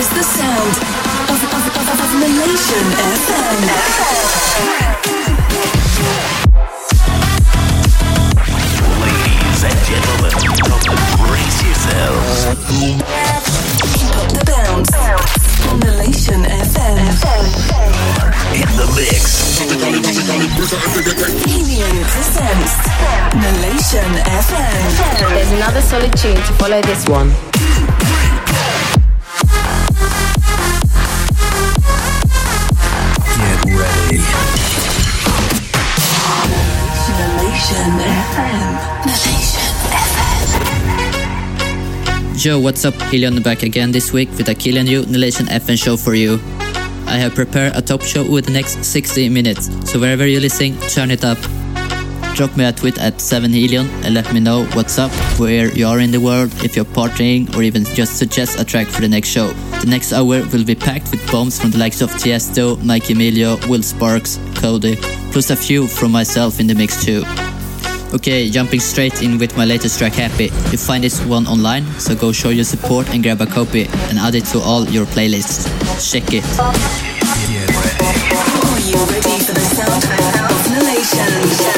is the sound of, of, of, of Nation FM. Ladies and gentlemen, brace yourselves. Keep up the bounce on Nation FM. In the mix. Helium presents Nation FM. There's another solid tune to follow this one. Yo, what's up? Helion back again this week with a Killing You Nation FM show for you. I have prepared a top show with the next 60 minutes, so wherever you're listening, turn it up. Drop me a tweet at 7helion and let me know what's up, where you are in the world, if you're partying, or even just suggest a track for the next show. The next hour will be packed with bombs from the likes of Tiesto, Mike Emilio, Will Sparks, Cody, plus a few from myself in the mix too. Okay, jumping straight in with my latest track Happy. You find this one online, so go show your support and grab a copy and add it to all your playlists. Check it. Are you ready for the sound of Nation?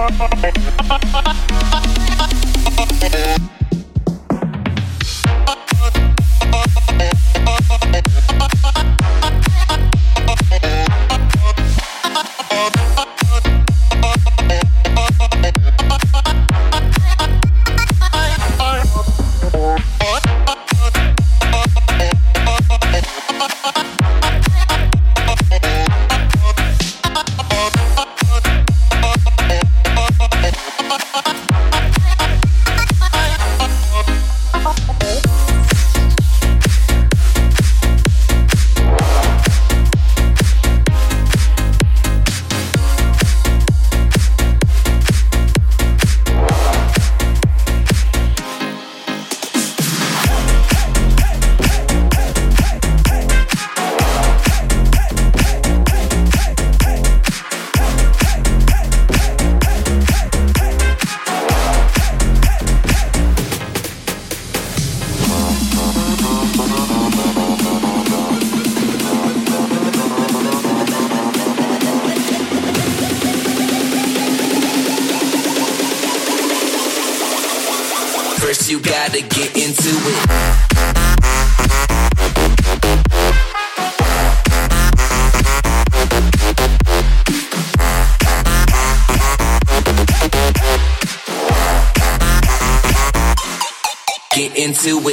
ハハハハ! to get into it. into it.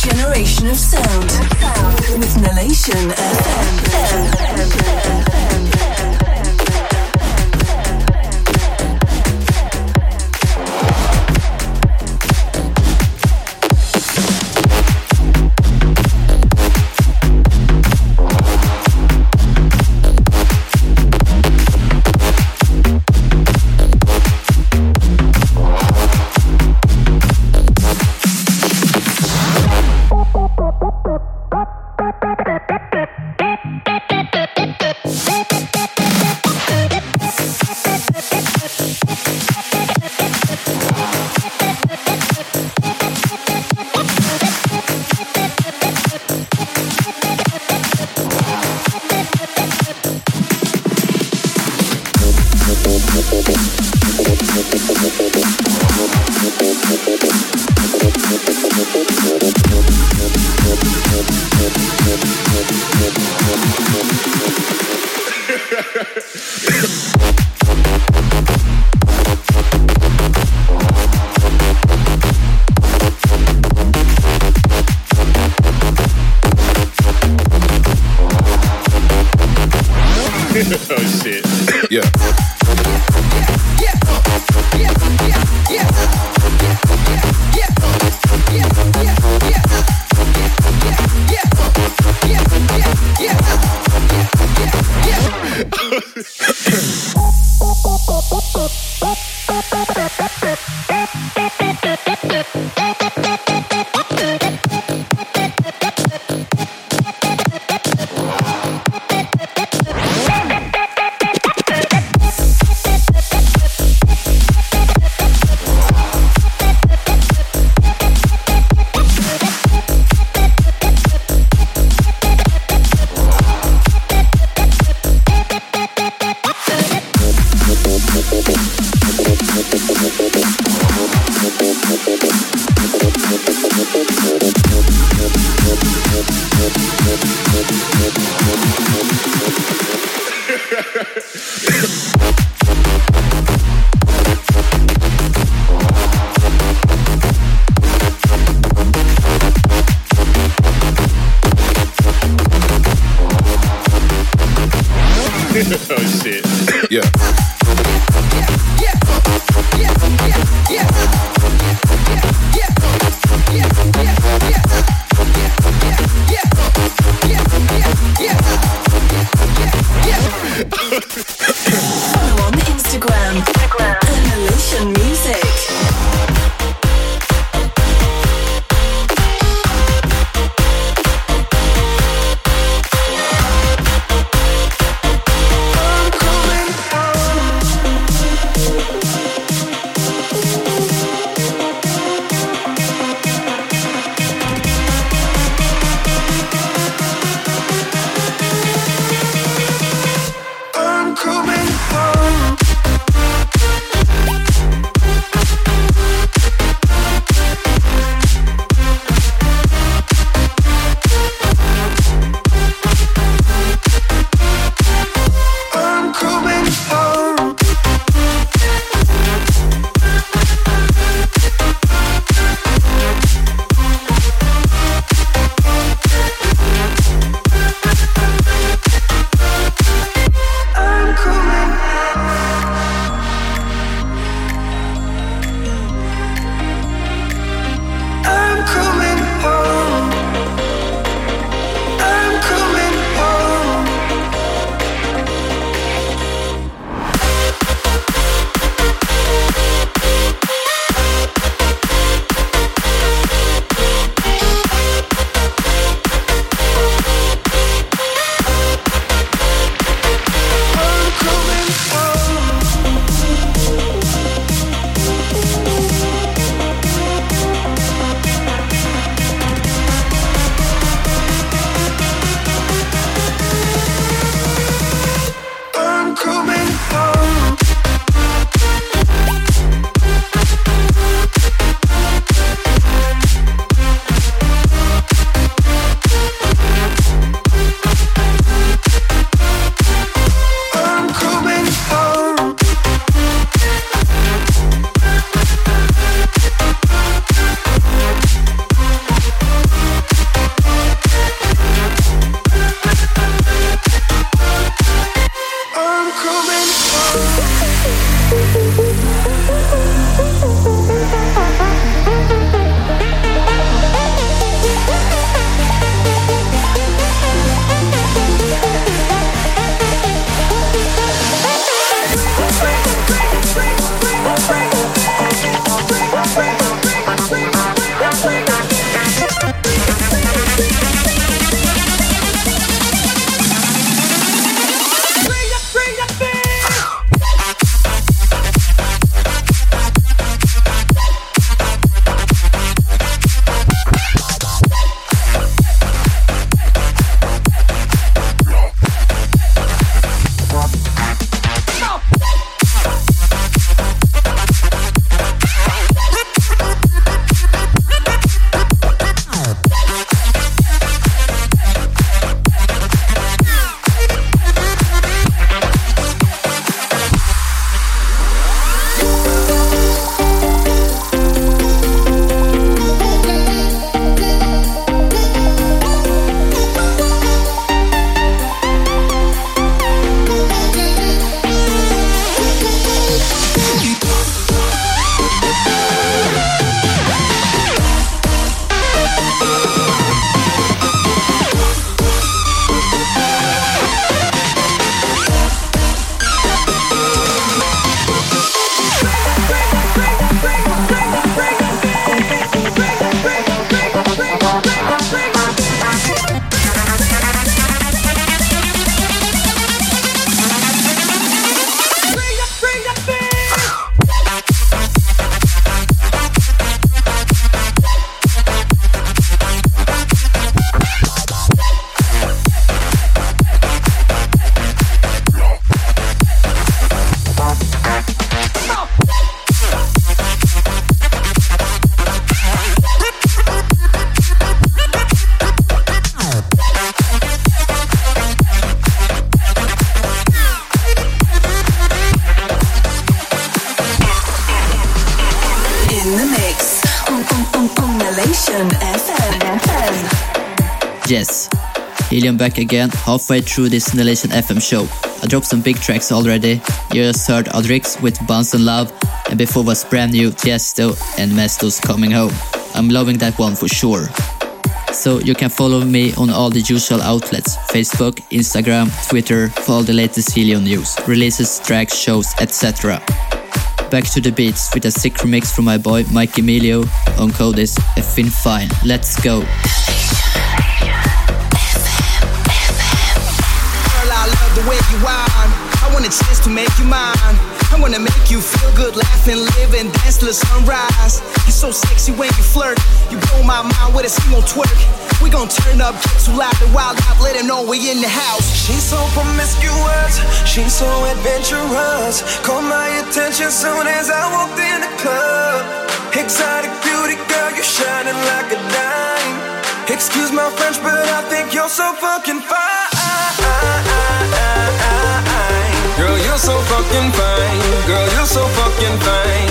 generation of sound. With Nalation FM. Helium back again, halfway through this Inhalation FM show. I dropped some big tracks already. You just heard Audrix with Bounce and Love, and before was brand new Tiesto and Mesto's Coming Home. I'm loving that one for sure. So you can follow me on all the usual outlets Facebook, Instagram, Twitter for all the latest Helium news, releases, tracks, shows, etc. Back to the beats with a sick remix from my boy Mike Emilio on Codis, a fin fine. Let's go. The way you whine. I want a chance to make you mine. I wanna make you feel good, laugh and live and dance till the sunrise. You're so sexy when you flirt. You blow my mind with a single twerk. We gon' turn up, get too loud and wild out, let them know we in the house. She's so promiscuous, she's so adventurous. Caught my attention soon as I walked in the club. Exotic beauty girl, you're shining like a dime. Excuse my French, but I think you're so fucking fine. Girl, you're so fucking fine. Girl, you're so fucking fine.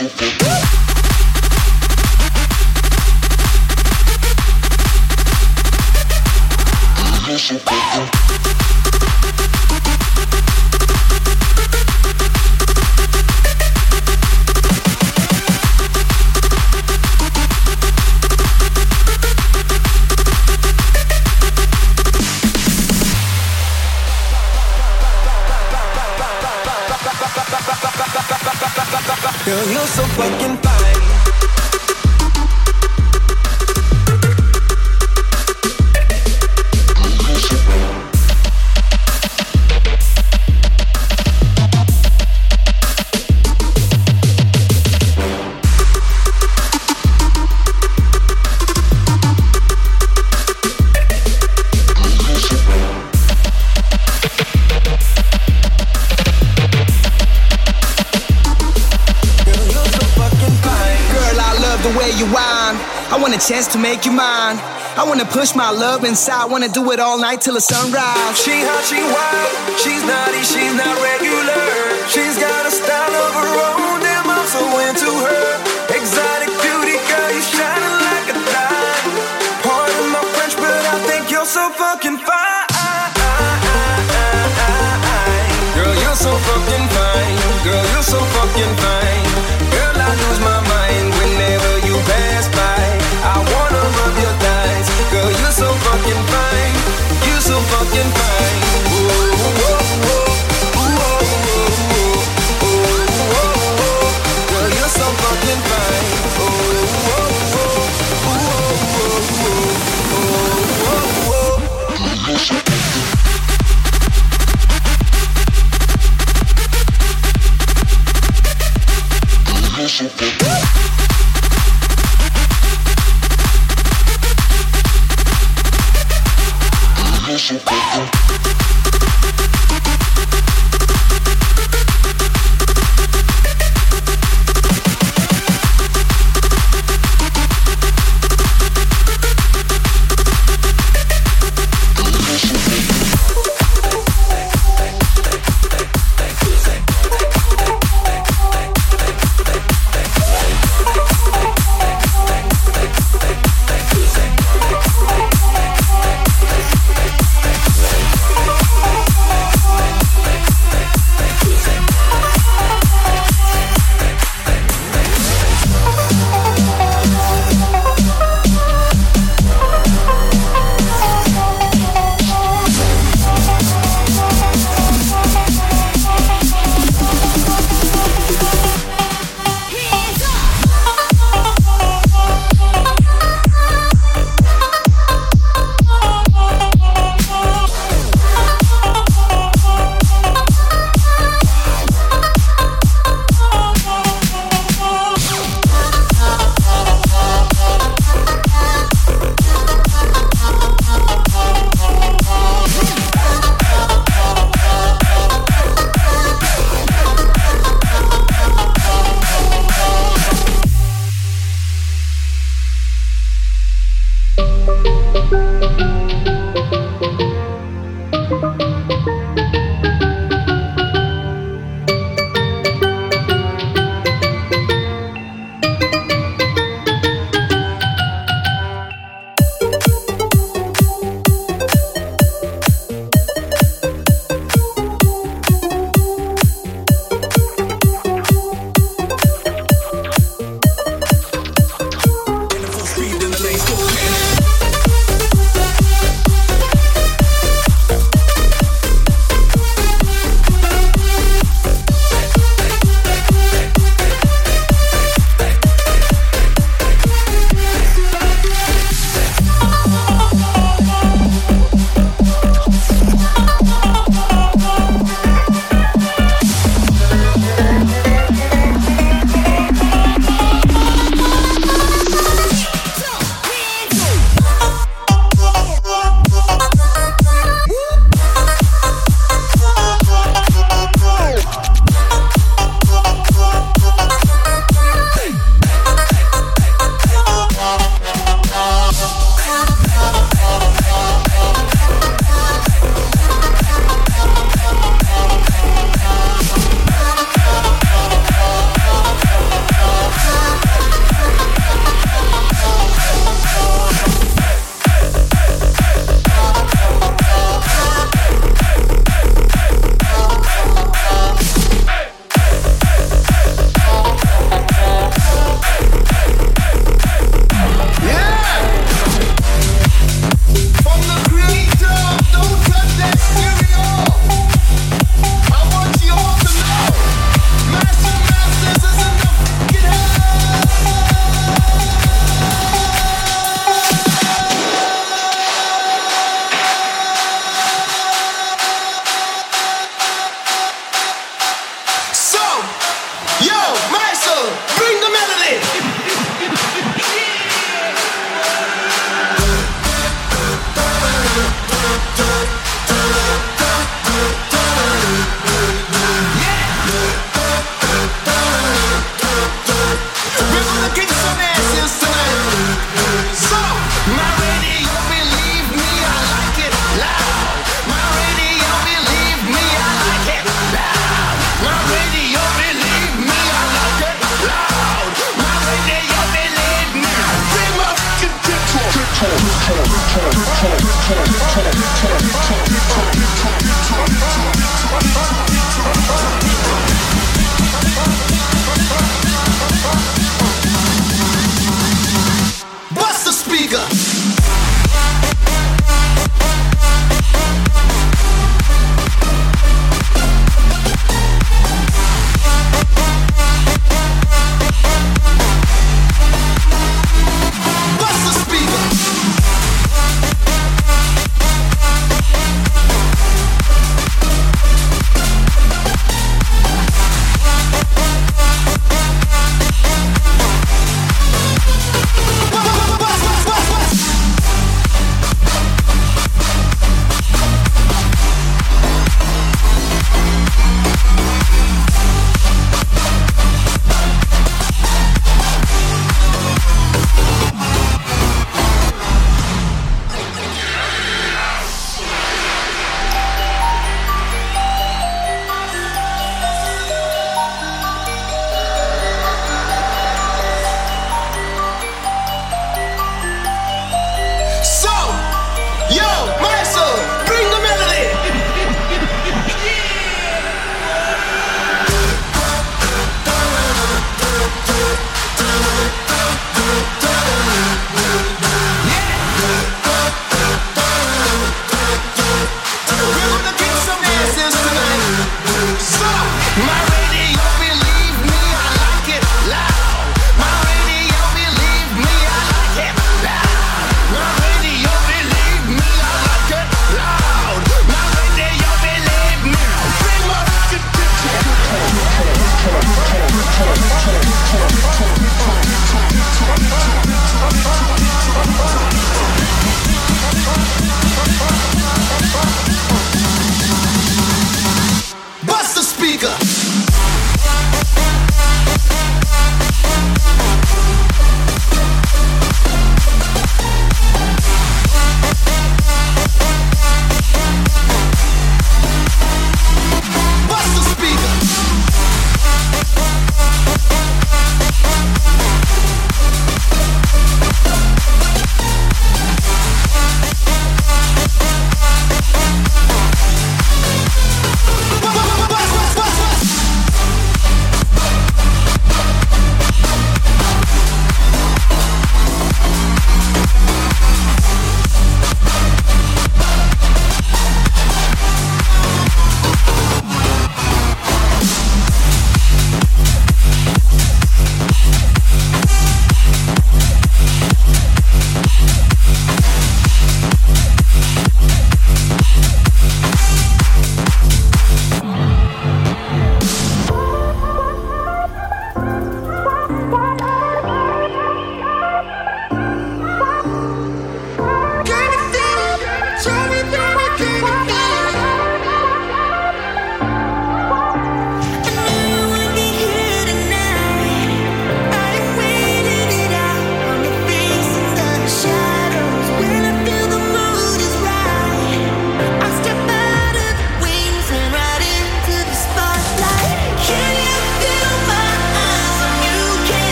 efficiency. Efficiency. Girl, you're so fucking fine. chance to make you mine. I wanna push my love inside, wanna do it all night till the sunrise. She hot, she wild, she's naughty, she's not regular. She's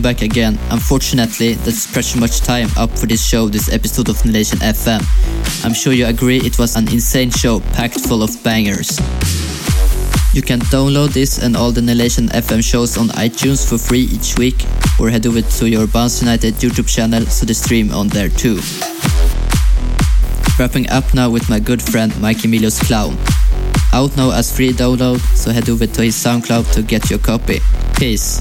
Back again. Unfortunately, that's pretty much time up for this show, this episode of Nation FM. I'm sure you agree it was an insane show packed full of bangers. You can download this and all the Nation FM shows on iTunes for free each week, or head over to your Bounce United YouTube channel so the stream on there too. Wrapping up now with my good friend Mike Emilio's Clown. Out now as free download, so head over to his SoundCloud to get your copy. Peace.